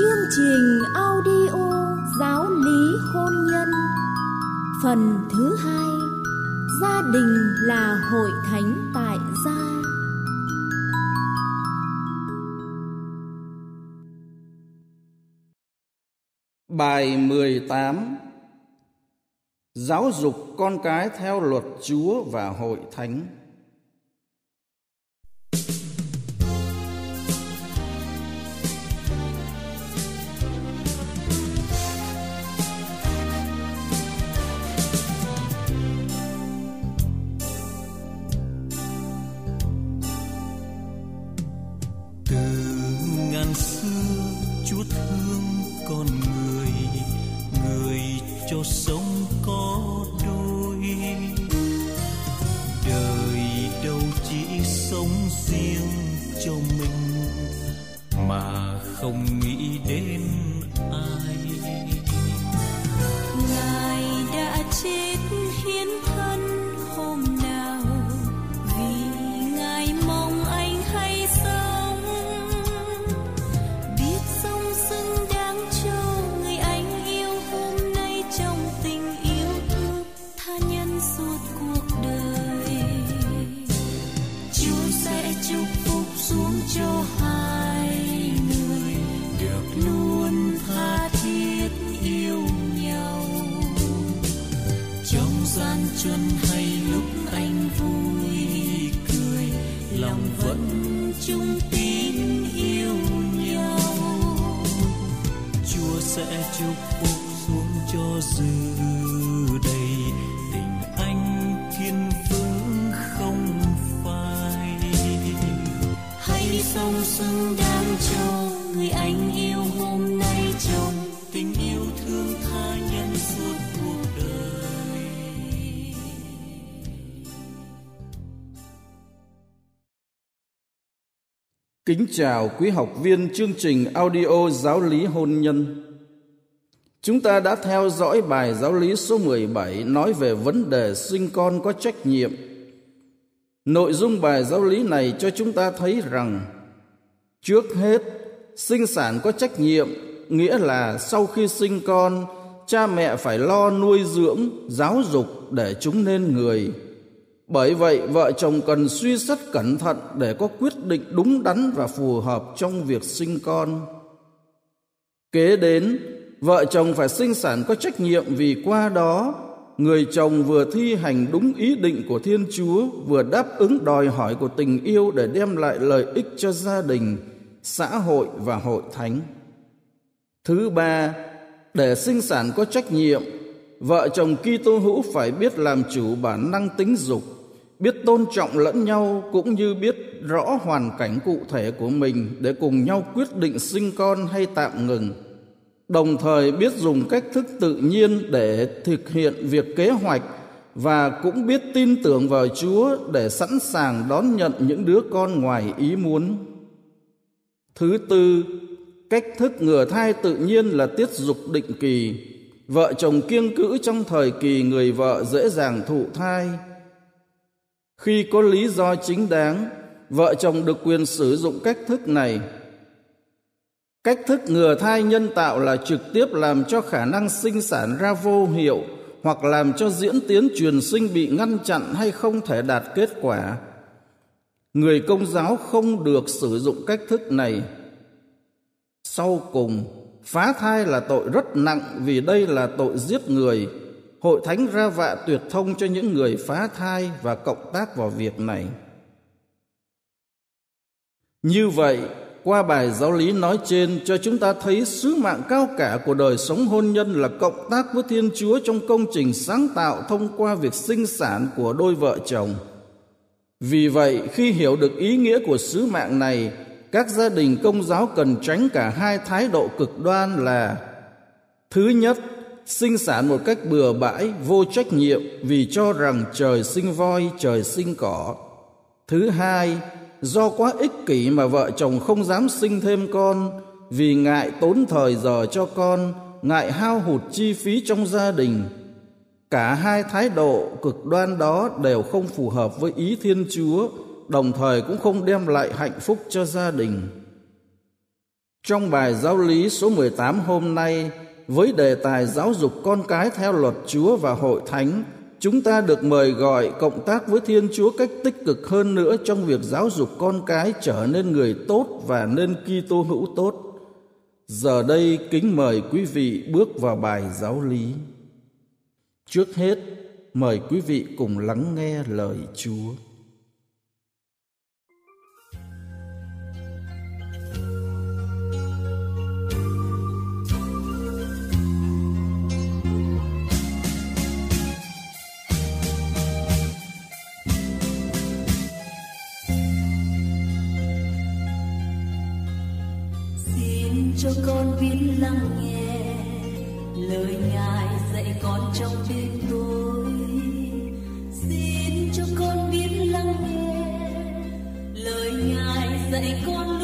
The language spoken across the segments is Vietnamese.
Chương trình audio giáo lý hôn nhân. Phần thứ hai, Gia đình là hội thánh tại gia. Bài 18 Giáo dục con cái theo luật Chúa và hội thánh. Không Kính chào quý học viên chương trình audio giáo lý hôn nhân. Chúng ta đã theo dõi bài giáo lý số 17 nói về vấn đề sinh con có trách nhiệm. Nội dung bài giáo lý này cho chúng ta thấy rằng, trước hết, sinh sản có trách nhiệm, nghĩa là sau khi sinh con, cha mẹ phải lo nuôi dưỡng, giáo dục để chúng nên người bởi vậy vợ chồng cần suy xét cẩn thận để có quyết định đúng đắn và phù hợp trong việc sinh con. Kế đến vợ chồng phải sinh sản có trách nhiệm vì qua đó người chồng vừa thi hành đúng ý định của thiên chúa vừa đáp ứng đòi hỏi của tình yêu để đem lại lợi ích cho gia đình xã hội và hội thánh. Thứ ba, để sinh sản có trách nhiệm, vợ chồng Kitô hữu phải biết làm chủ bản năng tính dục, biết tôn trọng lẫn nhau cũng như biết rõ hoàn cảnh cụ thể của mình để cùng nhau quyết định sinh con hay tạm ngừng. Đồng thời biết dùng cách thức tự nhiên để thực hiện việc kế hoạch và cũng biết tin tưởng vào Chúa để sẵn sàng đón nhận những đứa con ngoài ý muốn. Thứ tư, Cách thức ngừa thai tự nhiên là tiết dục định kỳ. Vợ chồng kiêng cữ trong thời kỳ người vợ dễ dàng thụ thai. Khi có lý do chính đáng, vợ chồng được quyền sử dụng cách thức này. Cách thức ngừa thai nhân tạo là trực tiếp làm cho khả năng sinh sản ra vô hiệu hoặc làm cho diễn tiến truyền sinh bị ngăn chặn hay không thể đạt kết quả. Người công giáo không được sử dụng cách thức này sau cùng, phá thai là tội rất nặng vì đây là tội giết người. Hội thánh ra vạ tuyệt thông cho những người phá thai và cộng tác vào việc này. Như vậy, qua bài giáo lý nói trên cho chúng ta thấy sứ mạng cao cả của đời sống hôn nhân là cộng tác với Thiên Chúa trong công trình sáng tạo thông qua việc sinh sản của đôi vợ chồng. Vì vậy, khi hiểu được ý nghĩa của sứ mạng này, các gia đình công giáo cần tránh cả hai thái độ cực đoan là thứ nhất sinh sản một cách bừa bãi vô trách nhiệm vì cho rằng trời sinh voi trời sinh cỏ. Thứ hai do quá ích kỷ mà vợ chồng không dám sinh thêm con vì ngại tốn thời giờ cho con ngại hao hụt chi phí trong gia đình. Cả hai thái độ cực đoan đó đều không phù hợp với ý thiên chúa đồng thời cũng không đem lại hạnh phúc cho gia đình. Trong bài giáo lý số 18 hôm nay, với đề tài giáo dục con cái theo luật Chúa và hội thánh, chúng ta được mời gọi cộng tác với Thiên Chúa cách tích cực hơn nữa trong việc giáo dục con cái trở nên người tốt và nên Kitô hữu tốt. Giờ đây kính mời quý vị bước vào bài giáo lý. Trước hết, mời quý vị cùng lắng nghe lời Chúa. Trong đêm tối. Xin cho con biết lắng nghe lời ngài dạy con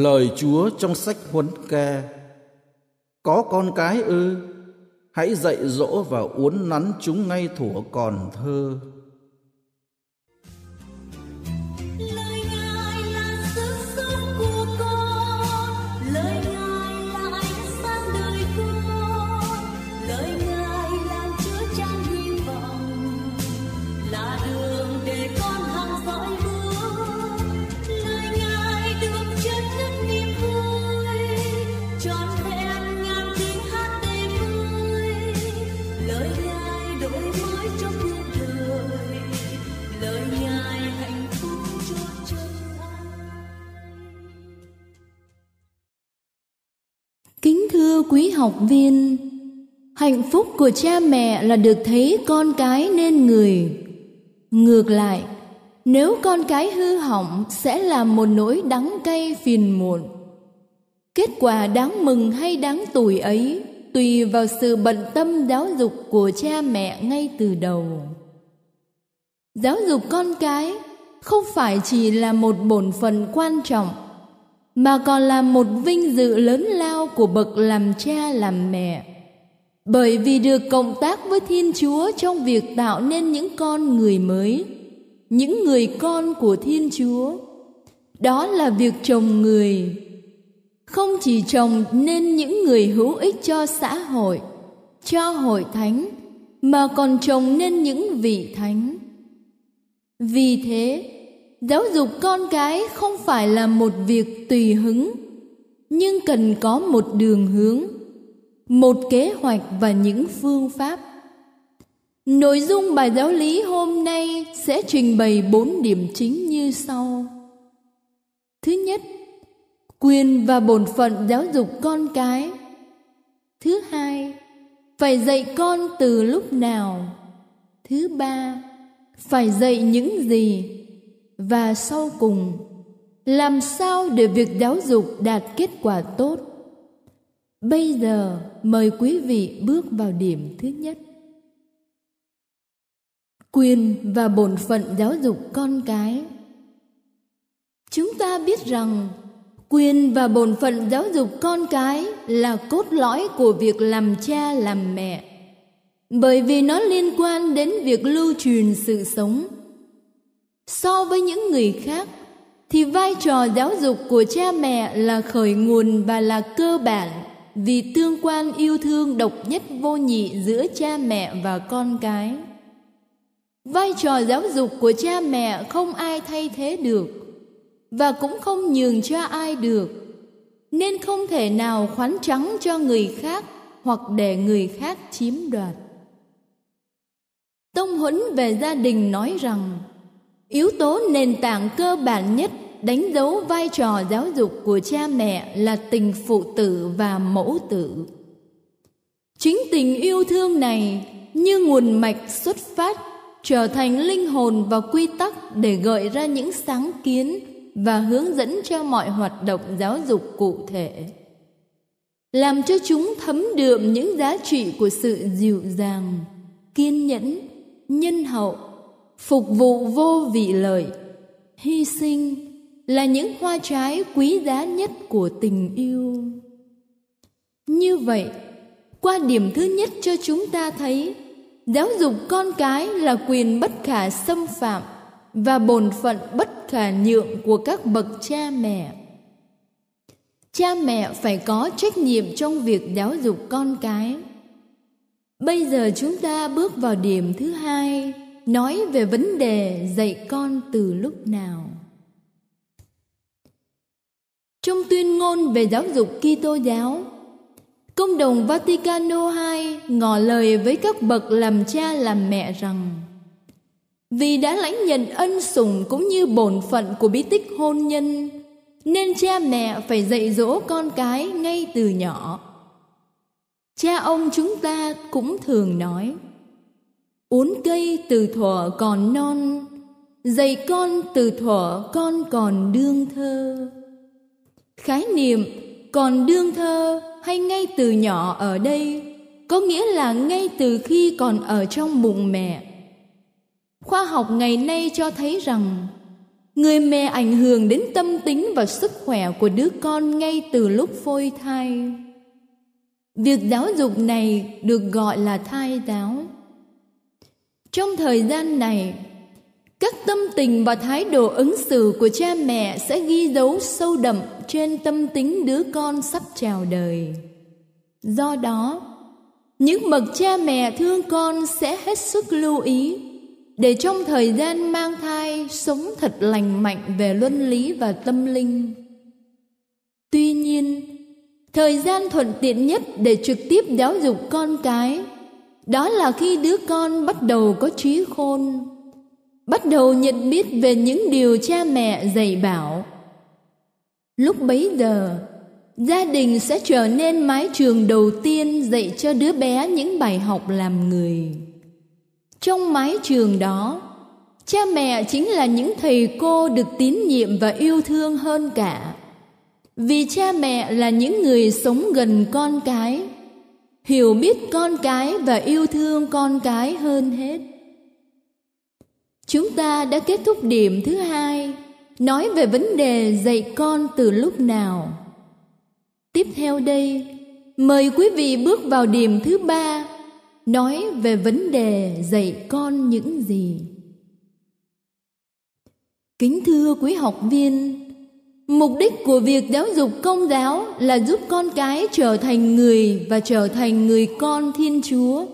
Lời Chúa trong sách huấn ca. Có con cái ư, Hãy dạy dỗ và uốn nắn chúng ngay thuở còn thơ. Học viên, hạnh phúc của cha mẹ là được thấy con cái nên người. Ngược lại, nếu con cái hư hỏng sẽ là một nỗi đắng cay phiền muộn. Kết quả đáng mừng hay đáng tủi ấy tùy vào sự bận tâm giáo dục của cha mẹ ngay từ đầu. Giáo dục con cái không phải chỉ là một bổn phận quan trọng mà còn là một vinh dự lớn lao của bậc làm cha làm mẹ. Bởi vì được cộng tác với Thiên Chúa trong việc tạo nên những con người mới, những người con của Thiên Chúa. Đó là việc trồng người, không chỉ trồng nên những người hữu ích cho xã hội, cho hội thánh, mà còn trồng nên những vị thánh. Vì thế, giáo dục con cái không phải là một việc tùy hứng, nhưng cần có một đường hướng, một kế hoạch và những phương pháp. Nội dung bài giáo lý hôm nay sẽ trình bày bốn điểm chính như sau. Thứ nhất, quyền và bổn phận giáo dục con cái. Thứ hai, phải dạy con từ lúc nào. Thứ ba, phải dạy những gì và sau cùng, làm sao để việc giáo dục đạt kết quả tốt? Bây giờ mời quý vị bước vào điểm thứ nhất. Quyền và bổn phận giáo dục con cái. Chúng ta biết rằng, quyền và bổn phận giáo dục con cái là cốt lõi của việc làm cha, làm mẹ. Bởi vì nó liên quan đến việc lưu truyền sự sống so với những người khác, thì vai trò giáo dục của cha mẹ là khởi nguồn và là cơ bản vì tương quan yêu thương độc nhất vô nhị giữa cha mẹ và con cái. Vai trò giáo dục của cha mẹ không ai thay thế được và cũng không nhường cho ai được, nên không thể nào khoán trắng cho người khác hoặc để người khác chiếm đoạt. Tông huấn về gia đình nói rằng yếu tố nền tảng cơ bản nhất đánh dấu vai trò giáo dục của cha mẹ là tình phụ tử và mẫu tử. Chính tình yêu thương này như nguồn mạch xuất phát trở thành linh hồn và quy tắc để gợi ra những sáng kiến và hướng dẫn cho mọi hoạt động giáo dục cụ thể, làm cho chúng thấm đượm những giá trị của sự dịu dàng, kiên nhẫn, nhân hậu phục vụ vô vị lợi. Hy sinh là những hoa trái quý giá nhất của tình yêu. Như vậy, qua điểm thứ nhất cho chúng ta thấy, giáo dục con cái là quyền bất khả xâm phạm và bổn phận bất khả nhượng của các bậc cha mẹ. Cha mẹ phải có trách nhiệm trong việc giáo dục con cái. Bây giờ chúng ta bước vào điểm thứ hai nói về vấn đề dạy con từ lúc nào. Trong tuyên ngôn về giáo dục Kitô giáo. Công đồng Vaticano II ngỏ lời với các bậc làm cha làm mẹ rằng, vì đã lãnh nhận ân sủng cũng như bổn phận của bí tích hôn nhân, nên cha mẹ phải dạy dỗ con cái ngay từ nhỏ. Cha ông chúng ta cũng thường nói uốn cây từ thuở còn non dạy con từ thuở con còn đương thơ. Khái niệm còn đương thơ hay ngay từ nhỏ ở đây có nghĩa là ngay từ khi còn ở trong bụng mẹ. Khoa học ngày nay cho thấy rằng người mẹ ảnh hưởng đến tâm tính và sức khỏe của đứa con ngay từ lúc phôi thai. Việc giáo dục này được gọi là thai giáo trong thời gian này, các tâm tình và thái độ ứng xử của cha mẹ sẽ ghi dấu sâu đậm trên tâm tính đứa con sắp chào đời. Do đó, những bậc cha mẹ thương con sẽ hết sức lưu ý để trong thời gian mang thai sống thật lành mạnh về luân lý và tâm linh. Tuy nhiên, thời gian thuận tiện nhất để trực tiếp giáo dục con cái đó là khi đứa con bắt đầu có trí khôn. Bắt đầu nhận biết về những điều cha mẹ dạy bảo. Lúc bấy giờ, gia đình sẽ trở nên mái trường đầu tiên dạy cho đứa bé những bài học làm người. Trong mái trường đó, cha mẹ chính là những thầy cô được tín nhiệm và yêu thương hơn cả. Vì cha mẹ là những người sống gần con cái hiểu biết con cái và yêu thương con cái hơn hết. Chúng ta đã kết thúc điểm thứ hai, nói về vấn đề dạy con từ lúc nào. Tiếp theo đây, mời quý vị bước vào điểm thứ ba, nói về vấn đề dạy con những gì. Kính thưa quý học viên mục đích của việc giáo dục công giáo là giúp con cái trở thành người và trở thành người con thiên chúa.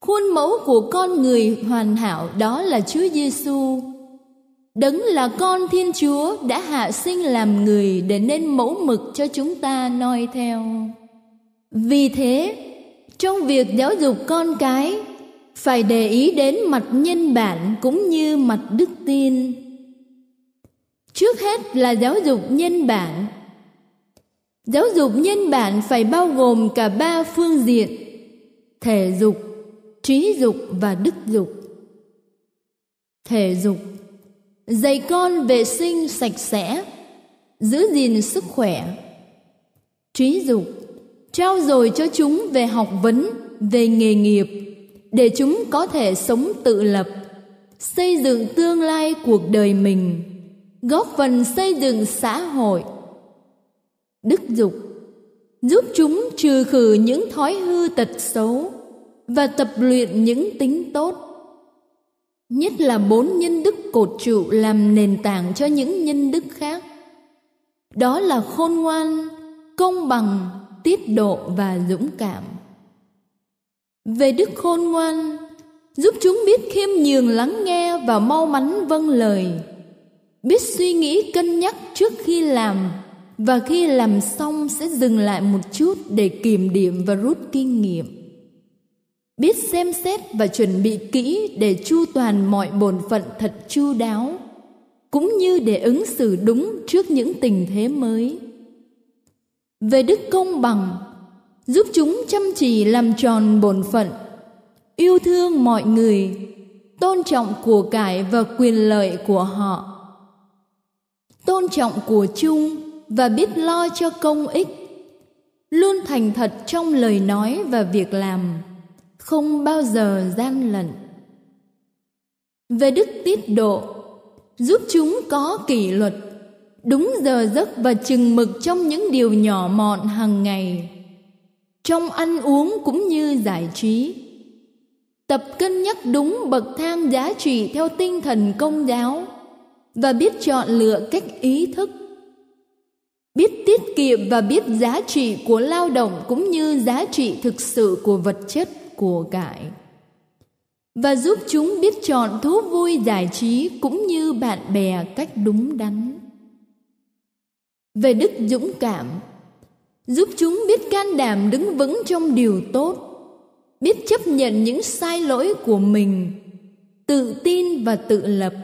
Khuôn mẫu của con người hoàn hảo đó là chúa giêsu đấng là con thiên chúa đã hạ sinh làm người để nên mẫu mực cho chúng ta noi theo. Vì thế, trong việc giáo dục con cái, phải để ý đến mặt nhân bản cũng như mặt đức tin trước hết là giáo dục nhân bản. Giáo dục nhân bản phải bao gồm cả ba phương diện, thể dục, trí dục và đức dục. Thể dục, dạy con vệ sinh sạch sẽ, giữ gìn sức khỏe. Trí dục, trao dồi cho chúng về học vấn, về nghề nghiệp, để chúng có thể sống tự lập, xây dựng tương lai cuộc đời mình góp phần xây dựng xã hội. Đức dục giúp chúng trừ khử những thói hư tật xấu và tập luyện những tính tốt, nhất là bốn nhân đức cột trụ làm nền tảng cho những nhân đức khác. Đó là khôn ngoan, công bằng, tiết độ và dũng cảm. Về đức khôn ngoan, giúp chúng biết khiêm nhường lắng nghe và mau mắn vâng lời biết suy nghĩ cân nhắc trước khi làm, và khi làm xong sẽ dừng lại một chút để kiểm điểm và rút kinh nghiệm. Biết xem xét và chuẩn bị kỹ để chu toàn mọi bổn phận thật chu đáo, cũng như để ứng xử đúng trước những tình thế mới. Về đức công bằng, giúp chúng chăm chỉ làm tròn bổn phận, yêu thương mọi người, tôn trọng của cải và quyền lợi của họ tôn trọng của chung và biết lo cho công ích, luôn thành thật trong lời nói và việc làm, không bao giờ gian lận. Về đức tiết độ, giúp chúng có kỷ luật, đúng giờ giấc và chừng mực trong những điều nhỏ mọn hàng ngày, trong ăn uống cũng như giải trí. Tập cân nhắc đúng bậc thang giá trị theo tinh thần công giáo và biết chọn lựa cách ý thức. Biết tiết kiệm và biết giá trị của lao động cũng như giá trị thực sự của vật chất của cải. Và giúp chúng biết chọn thú vui giải trí cũng như bạn bè cách đúng đắn. Về đức dũng cảm, giúp chúng biết can đảm đứng vững trong điều tốt, biết chấp nhận những sai lỗi của mình, tự tin và tự lập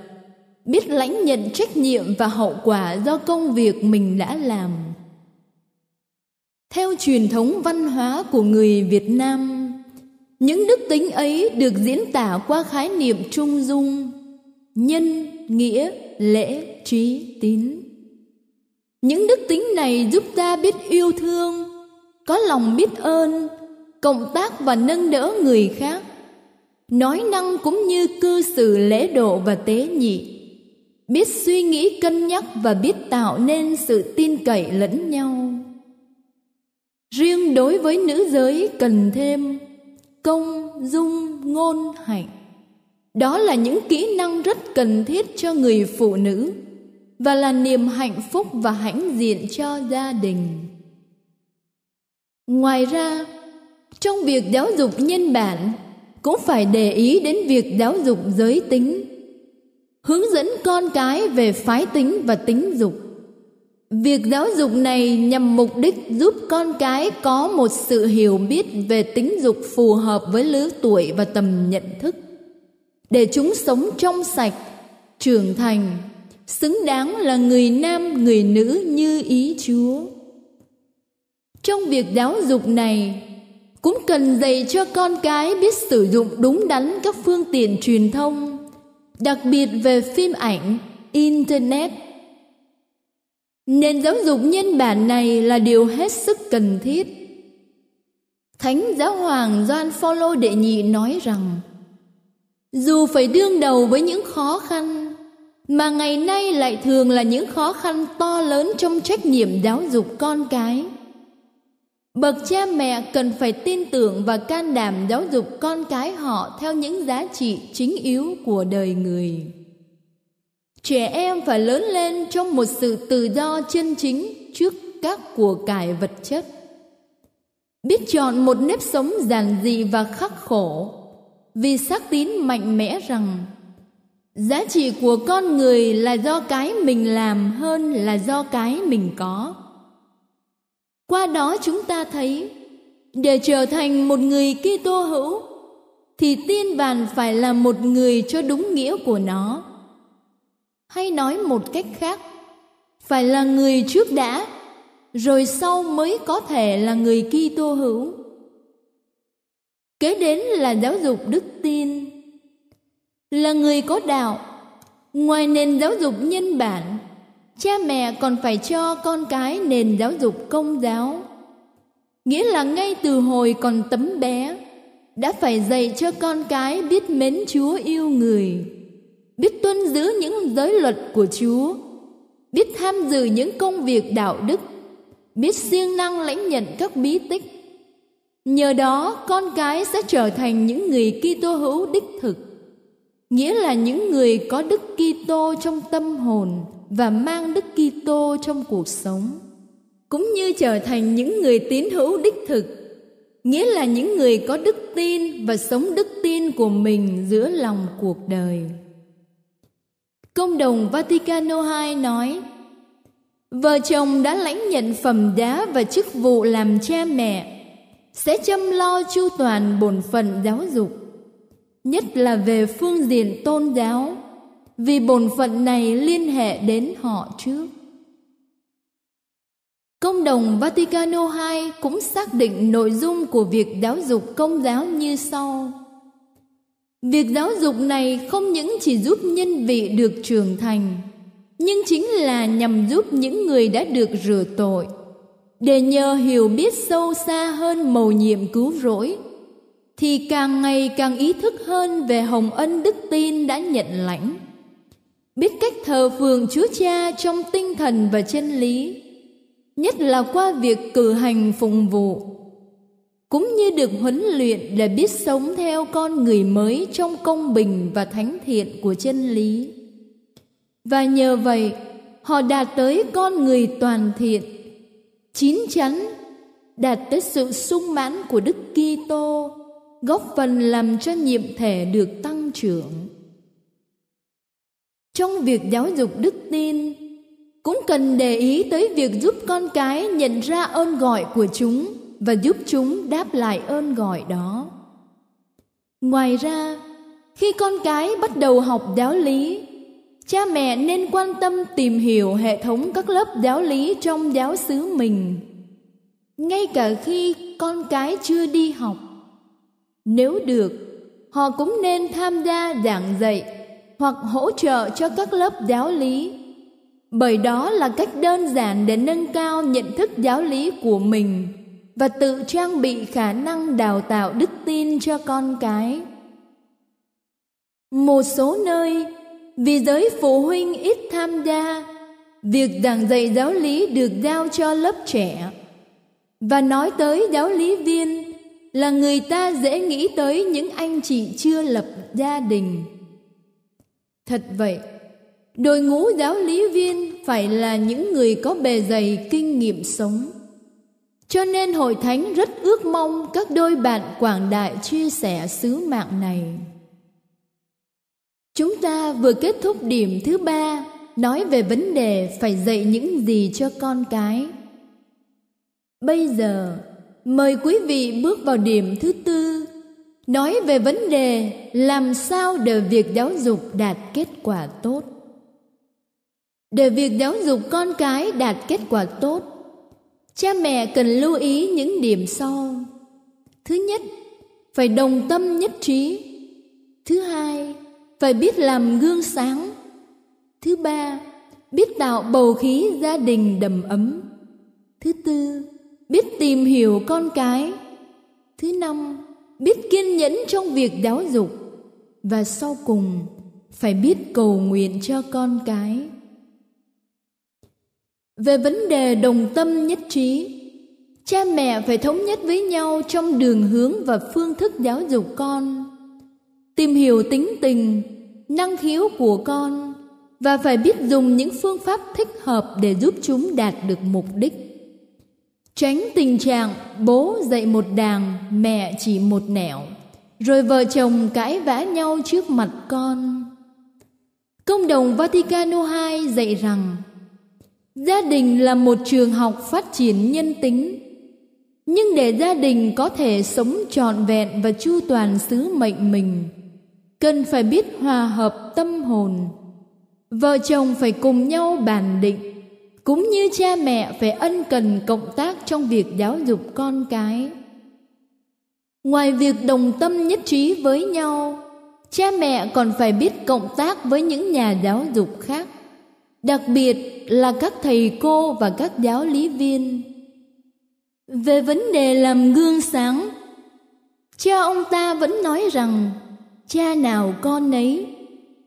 biết lãnh nhận trách nhiệm và hậu quả do công việc mình đã làm. Theo truyền thống văn hóa của người việt nam, những đức tính ấy được diễn tả qua khái niệm trung dung, nhân, nghĩa, lễ, trí, tín. Những đức tính này giúp ta biết yêu thương, có lòng biết ơn, cộng tác và nâng đỡ người khác, nói năng cũng như cư xử lễ độ và tế nhị biết suy nghĩ cân nhắc và biết tạo nên sự tin cậy lẫn nhau. Riêng đối với nữ giới cần thêm công, dung, ngôn, hạnh. Đó là những kỹ năng rất cần thiết cho người phụ nữ và là niềm hạnh phúc và hãnh diện cho gia đình. Ngoài ra, trong việc giáo dục nhân bản, cũng phải để ý đến việc giáo dục giới tính hướng dẫn con cái về phái tính và tính dục. Việc giáo dục này nhằm mục đích giúp con cái có một sự hiểu biết về tính dục phù hợp với lứa tuổi và tầm nhận thức. Để chúng sống trong sạch, trưởng thành, xứng đáng là người nam, người nữ như ý chúa. Trong việc giáo dục này, cũng cần dạy cho con cái biết sử dụng đúng đắn các phương tiện truyền thông đặc biệt về phim ảnh, internet. Nền giáo dục nhân bản này là điều hết sức cần thiết. Thánh giáo hoàng Gioan Phaolô đệ nhị nói rằng, dù phải đương đầu với những khó khăn, mà ngày nay lại thường là những khó khăn to lớn trong trách nhiệm giáo dục con cái bậc cha mẹ cần phải tin tưởng và can đảm giáo dục con cái họ theo những giá trị chính yếu của đời người. Trẻ em phải lớn lên trong một sự tự do chân chính trước các của cải vật chất. Biết chọn một nếp sống giản dị và khắc khổ, vì xác tín mạnh mẽ rằng giá trị của con người là do cái mình làm hơn là do cái mình có qua đó chúng ta thấy để trở thành một người Kitô hữu thì tiên bàn phải là một người cho đúng nghĩa của nó. Hay nói một cách khác, phải là người trước đã, rồi sau mới có thể là người Kitô hữu. Kế đến là giáo dục đức tin. Là người có đạo, ngoài nền giáo dục nhân bản cha mẹ còn phải cho con cái nền giáo dục công giáo. Nghĩa là ngay từ hồi còn tấm bé, đã phải dạy cho con cái biết mến chúa yêu người, biết tuân giữ những giới luật của chúa, biết tham dự những công việc đạo đức, biết siêng năng lãnh nhận các bí tích. Nhờ đó, con cái sẽ trở thành những người Kitô hữu đích thực, nghĩa là những người có đức Kitô trong tâm hồn và mang đức Kitô trong cuộc sống, cũng như trở thành những người tín hữu đích thực, nghĩa là những người có đức tin và sống đức tin của mình giữa lòng cuộc đời. Công đồng Vaticano II nói, vợ chồng đã lãnh nhận phẩm giá và chức vụ làm cha mẹ, sẽ chăm lo chu toàn bổn phận giáo dục, nhất là về phương diện tôn giáo vì bổn phận này liên hệ đến họ trước. Công đồng Vaticano II cũng xác định nội dung của việc giáo dục công giáo như sau. Việc giáo dục này không những chỉ giúp nhân vị được trưởng thành, nhưng chính là nhằm giúp những người đã được rửa tội, để nhờ hiểu biết sâu xa hơn mầu nhiệm cứu rỗi, thì càng ngày càng ý thức hơn về hồng ân đức tin đã nhận lãnh, biết cách thờ phượng Chúa Cha trong tinh thần và chân lý, nhất là qua việc cử hành phụng vụ cũng như được huấn luyện để biết sống theo con người mới trong công bình và thánh thiện của chân lý. Và nhờ vậy họ đạt tới con người toàn thiện chín chắn đạt tới sự sung mãn của đức kitô góp phần làm cho nhiệm thể được tăng trưởng trong việc giáo dục đức tin. Cũng cần để ý tới việc giúp con cái nhận ra ơn gọi của chúng và giúp chúng đáp lại ơn gọi đó. Ngoài ra, khi con cái bắt đầu học giáo lý, cha mẹ nên quan tâm tìm hiểu hệ thống các lớp giáo lý trong giáo xứ mình. Ngay cả khi con cái chưa đi học, nếu được, họ cũng nên tham gia giảng dạy hoặc hỗ trợ cho các lớp giáo lý. Bởi đó là cách đơn giản để nâng cao nhận thức giáo lý của mình và tự trang bị khả năng đào tạo đức tin cho con cái. Một số nơi, vì giới phụ huynh ít tham gia, việc giảng dạy giáo lý được giao cho lớp trẻ. Và nói tới giáo lý viên là người ta dễ nghĩ tới những anh chị chưa lập gia đình thật vậy, đội ngũ giáo lý viên phải là những người có bề dày kinh nghiệm sống. Cho nên hội thánh rất ước mong các đôi bạn quảng đại chia sẻ sứ mạng này. Chúng ta vừa kết thúc điểm thứ ba, nói về vấn đề phải dạy những gì cho con cái. Bây giờ, mời quý vị bước vào điểm thứ tư nói về vấn đề làm sao để việc giáo dục đạt kết quả tốt. Để việc giáo dục con cái đạt kết quả tốt, cha mẹ cần lưu ý những điểm sau. Thứ nhất, phải đồng tâm nhất trí. Thứ hai, phải biết làm gương sáng. Thứ ba, biết tạo bầu khí gia đình đầm ấm. Thứ tư, biết tìm hiểu con cái. Thứ năm biết kiên nhẫn trong việc giáo dục và sau cùng phải biết cầu nguyện cho con cái. Về vấn đề đồng tâm nhất trí, cha mẹ phải thống nhất với nhau trong đường hướng và phương thức giáo dục con, tìm hiểu tính tình, năng khiếu của con và phải biết dùng những phương pháp thích hợp để giúp chúng đạt được mục đích tránh tình trạng bố dạy một đàng, mẹ chỉ một nẻo. Rồi vợ chồng cãi vã nhau trước mặt con. Công đồng vaticano ii dạy rằng, gia đình là một trường học phát triển nhân tính. Nhưng để gia đình có thể sống trọn vẹn và chu toàn sứ mệnh mình, cần phải biết hòa hợp tâm hồn. Vợ chồng phải cùng nhau bàn định cũng như cha mẹ phải ân cần cộng tác trong việc giáo dục con cái. Ngoài việc đồng tâm nhất trí với nhau, cha mẹ còn phải biết cộng tác với những nhà giáo dục khác, đặc biệt là các thầy cô và các giáo lý viên. Về vấn đề làm gương sáng, cha ông ta vẫn nói rằng, cha nào con nấy,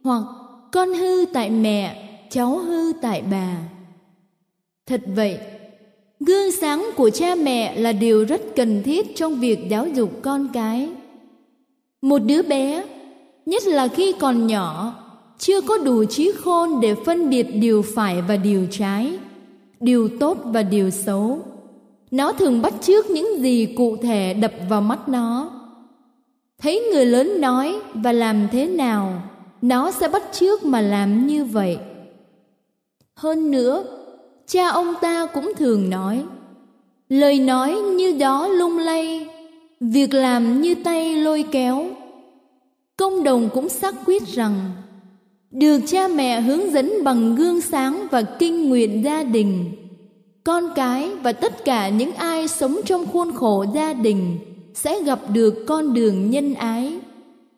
hoặc con hư tại mẹ, cháu hư tại bà thật vậy. Gương sáng của cha mẹ là điều rất cần thiết trong việc giáo dục con cái. Một đứa bé, nhất là khi còn nhỏ, chưa có đủ trí khôn để phân biệt điều phải và điều trái, điều tốt và điều xấu. Nó thường bắt chước những gì cụ thể đập vào mắt nó. Thấy người lớn nói và làm thế nào, nó sẽ bắt chước mà làm như vậy. Hơn nữa cha ông ta cũng thường nói, lời nói như gió lung lay, việc làm như tay lôi kéo. Công đồng cũng xác quyết rằng, được cha mẹ hướng dẫn bằng gương sáng và kinh nguyện gia đình, con cái và tất cả những ai sống trong khuôn khổ gia đình sẽ gặp được con đường nhân ái,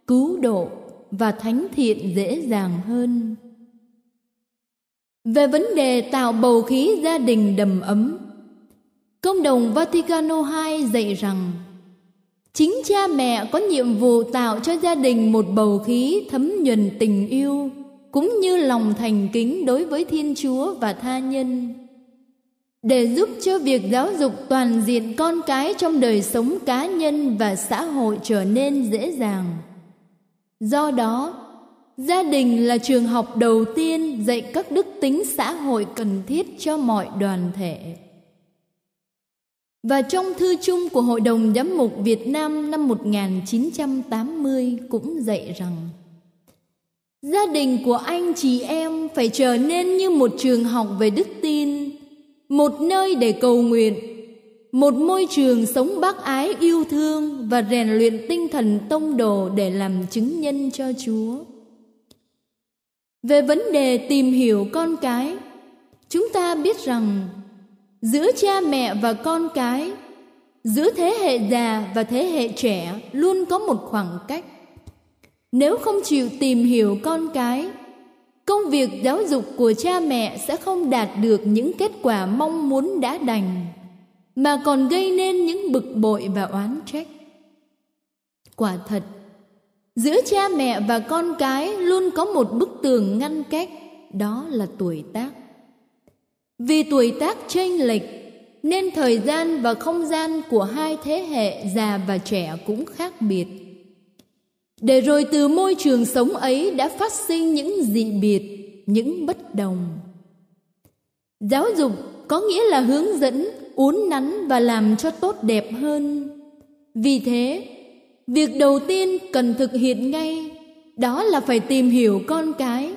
cứu độ và thánh thiện dễ dàng hơn về vấn đề tạo bầu khí gia đình đầm ấm, công đồng vaticano ii dạy rằng, chính cha mẹ có nhiệm vụ tạo cho gia đình một bầu khí thấm nhuần tình yêu, cũng như lòng thành kính đối với thiên chúa và tha nhân. Để giúp cho việc giáo dục toàn diện con cái trong đời sống cá nhân và xã hội trở nên dễ dàng. Do đó gia đình là trường học đầu tiên dạy các đức tính xã hội cần thiết cho mọi đoàn thể và trong thư chung của Hội đồng Giám mục Việt Nam năm 1980 cũng dạy rằng Gia đình của anh chị em phải trở nên như một trường học về đức tin, một nơi để cầu nguyện, một môi trường sống bác ái yêu thương và rèn luyện tinh thần tông đồ để làm chứng nhân cho Chúa. Về vấn đề tìm hiểu con cái, chúng ta biết rằng giữa cha mẹ và con cái, giữa thế hệ già và thế hệ trẻ luôn có một khoảng cách. Nếu không chịu tìm hiểu con cái công việc giáo dục của cha mẹ sẽ không đạt được những kết quả mong muốn đã đành mà còn gây nên những bực bội và oán trách. Quả thật giữa cha mẹ và con cái luôn có một bức tường ngăn cách, đó là tuổi tác. Vì tuổi tác chênh lệch, nên thời gian và không gian của hai thế hệ già và trẻ cũng khác biệt. Để rồi từ môi trường sống ấy đã phát sinh những dị biệt, những bất đồng. Giáo dục có nghĩa là hướng dẫn, uốn nắn và làm cho tốt đẹp hơn. Vì thế việc đầu tiên cần thực hiện ngay, đó là phải tìm hiểu con cái.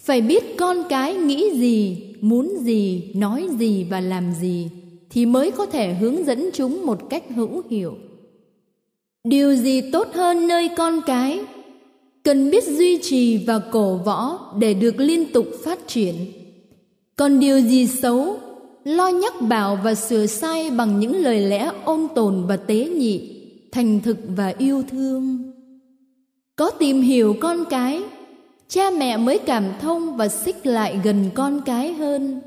Phải biết con cái nghĩ gì, muốn gì, nói gì và làm gì thì mới có thể hướng dẫn chúng một cách hữu hiệu. Điều gì tốt hơn nơi con cái? Cần biết duy trì và cổ võ để được liên tục phát triển. Còn điều gì xấu? Lo nhắc bảo và sửa sai bằng những lời lẽ ôn tồn và tế nhị thành thực và yêu thương. Có tìm hiểu con cái, cha mẹ mới cảm thông và xích lại gần con cái hơn.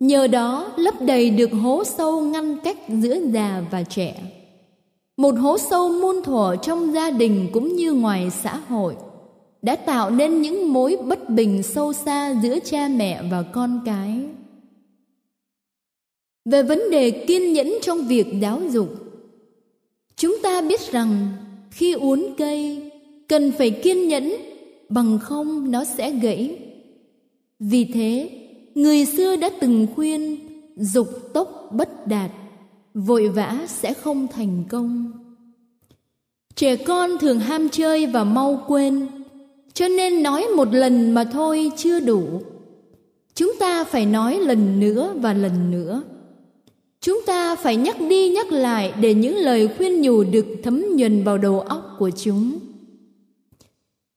Nhờ đó, lấp đầy được hố sâu ngăn cách giữa già và trẻ. Một hố sâu muôn thuở trong gia đình cũng như ngoài xã hội đã tạo nên những mối bất bình sâu xa giữa cha mẹ và con cái. Về vấn đề kiên nhẫn trong việc giáo dục chúng ta biết rằng khi uốn cây, cần phải kiên nhẫn, bằng không nó sẽ gãy. Vì thế, người xưa đã từng khuyên, dục tốc bất đạt, vội vã sẽ không thành công. Trẻ con thường ham chơi và mau quên, cho nên nói một lần mà thôi chưa đủ. Chúng ta phải nói lần nữa và lần nữa chúng ta phải nhắc đi nhắc lại để những lời khuyên nhủ được thấm nhuần vào đầu óc của chúng.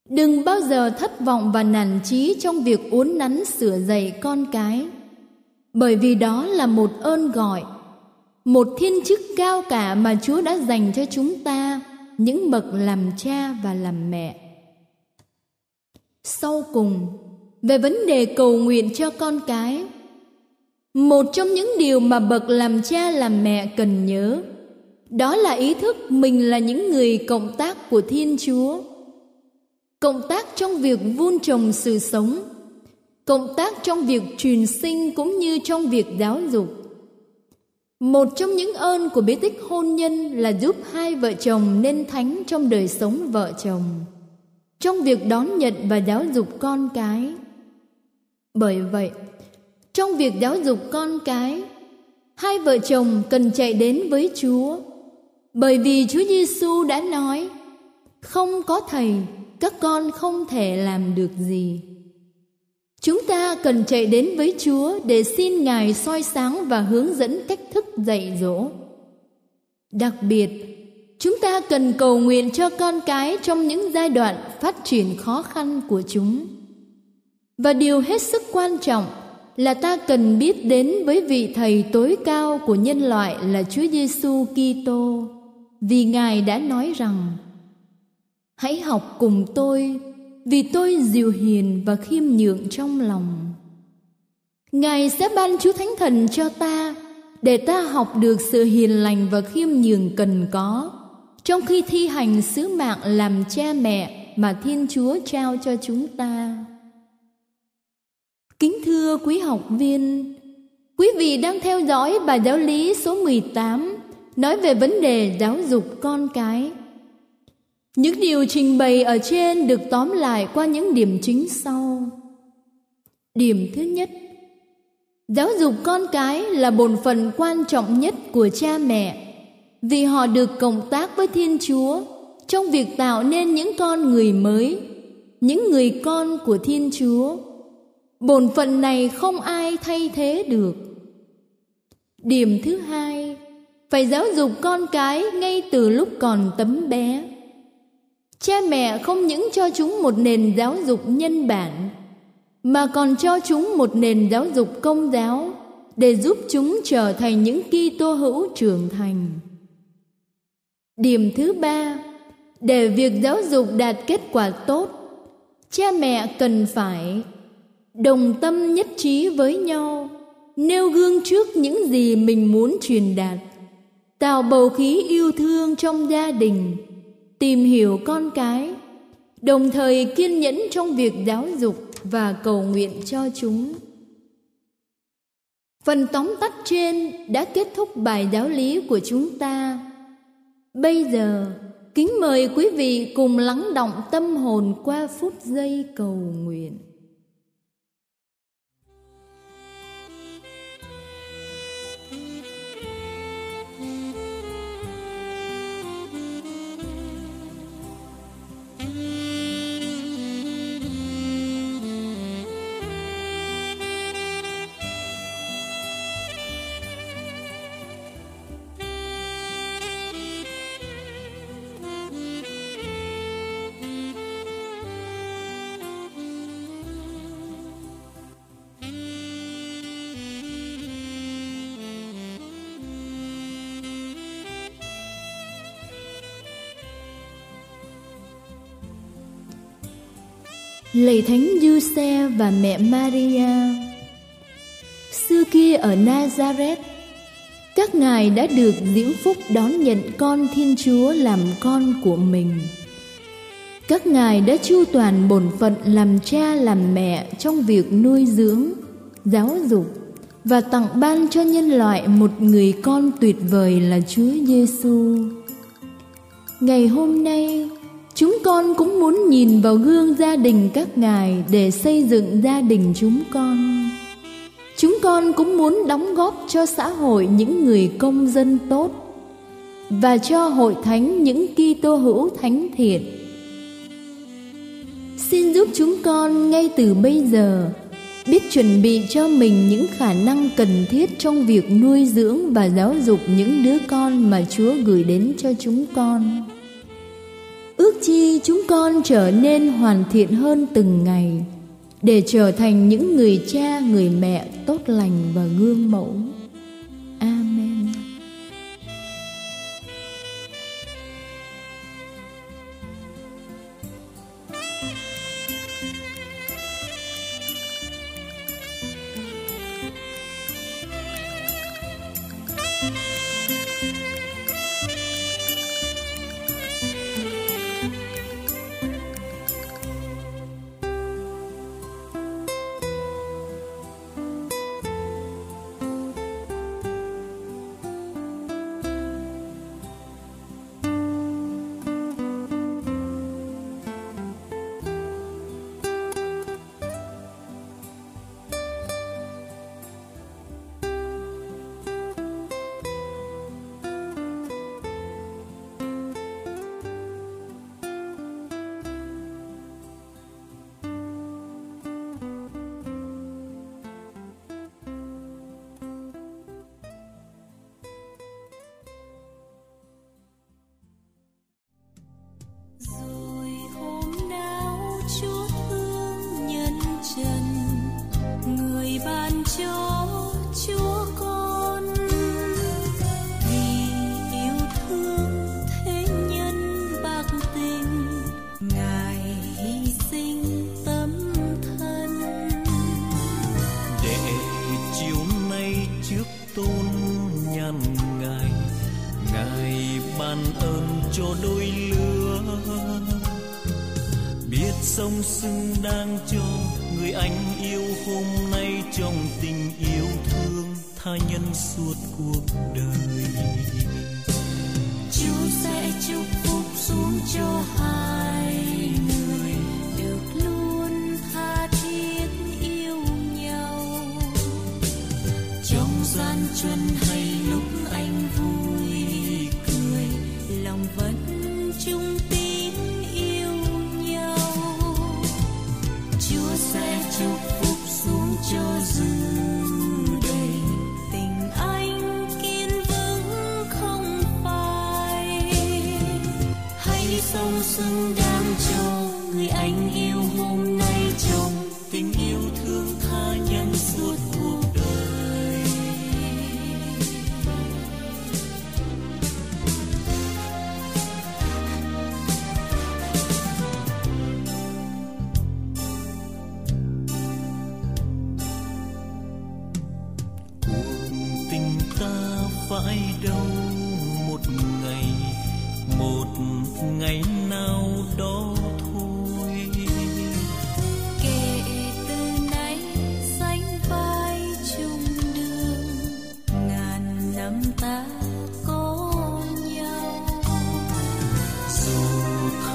Đừng bao giờ thất vọng và nản chí trong việc uốn nắn sửa dạy con cái. Bởi vì đó là một ơn gọi, một thiên chức cao cả mà chúa đã dành cho chúng ta, những bậc làm cha và làm mẹ. Sau cùng, về vấn đề cầu nguyện cho con cái một trong những điều mà bậc làm cha, làm mẹ cần nhớ, đó là ý thức mình là những người cộng tác của thiên chúa. Cộng tác trong việc vun trồng sự sống, cộng tác trong việc truyền sinh cũng như trong việc giáo dục. Một trong những ơn của bí tích hôn nhân là giúp hai vợ chồng nên thánh trong đời sống vợ chồng, trong việc đón nhận và giáo dục con cái. Bởi vậy trong việc giáo dục con cái hai vợ chồng cần chạy đến với chúa bởi vì chúa giêsu đã nói không có thầy các con không thể làm được gì Chúng ta cần chạy đến với Chúa để xin Ngài soi sáng và hướng dẫn cách thức dạy dỗ. Đặc biệt, chúng ta cần cầu nguyện cho con cái trong những giai đoạn phát triển khó khăn của chúng. Và điều hết sức quan trọng là ta cần biết đến với vị thầy tối cao của nhân loại là Chúa Giêsu Kitô, vì Ngài đã nói rằng: Hãy học cùng tôi vì tôi dịu hiền và khiêm nhượng trong lòng. Ngài sẽ ban chúa thánh thần cho ta để ta học được sự hiền lành và khiêm nhường cần có trong khi thi hành sứ mạng làm cha mẹ mà thiên chúa trao cho chúng ta kính thưa quý học viên quý vị đang theo dõi bài giáo lý số 18 nói về vấn đề giáo dục con cái những điều trình bày ở trên được tóm lại qua những điểm chính sau. Điểm thứ nhất, giáo dục con cái là bổn phận quan trọng nhất của cha mẹ vì họ được cộng tác với Thiên Chúa trong việc tạo nên những con người mới, những người con của Thiên Chúa. Bổn phận này không ai thay thế được. Điểm thứ hai, phải giáo dục con cái ngay từ lúc còn tấm bé cha mẹ không những cho chúng một nền giáo dục nhân bản mà còn cho chúng một nền giáo dục công giáo để giúp chúng trở thành những Kitô hữu trưởng thành. Điểm thứ ba, để việc giáo dục đạt kết quả tốt, cha mẹ cần phải đồng tâm nhất trí với nhau, nêu gương trước những gì mình muốn truyền đạt, tạo bầu khí yêu thương trong gia đình tìm hiểu con cái đồng thời kiên nhẫn trong việc giáo dục và cầu nguyện cho chúng. Phần tóm tắt trên đã kết thúc bài giáo lý của chúng ta. Bây giờ kính mời quý vị cùng lắng động tâm hồn qua phút giây cầu nguyện. Lạy Thánh Giuse và mẹ Maria Xưa kia ở Nazareth Các ngài đã được diễm phúc đón nhận con Thiên Chúa làm con của mình Các ngài đã chu toàn bổn phận làm cha làm mẹ trong việc nuôi dưỡng, giáo dục và tặng ban cho nhân loại một người con tuyệt vời là Chúa Giêsu. Ngày hôm nay, Chúng con cũng muốn nhìn vào gương gia đình các ngài để xây dựng gia đình chúng con. Chúng con cũng muốn đóng góp cho xã hội những người công dân tốt và cho hội thánh những Kitô hữu thánh thiện. Xin giúp chúng con ngay từ bây giờ biết chuẩn bị cho mình những khả năng cần thiết trong việc nuôi dưỡng và giáo dục những đứa con mà Chúa gửi đến cho chúng con ước chi chúng con trở nên hoàn thiện hơn từng ngày, để trở thành những người cha, người mẹ tốt lành và gương mẫu. nhân suốt cuộc đời.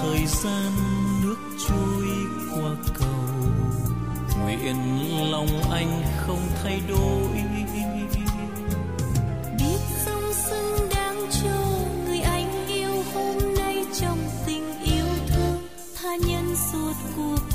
thời gian nước trôi qua cầu. Nguyện lòng anh không thay đổi. Biết sông sưng đang trôi người anh yêu hôm nay trong tình yêu thương. Tha nhân suốt cuộc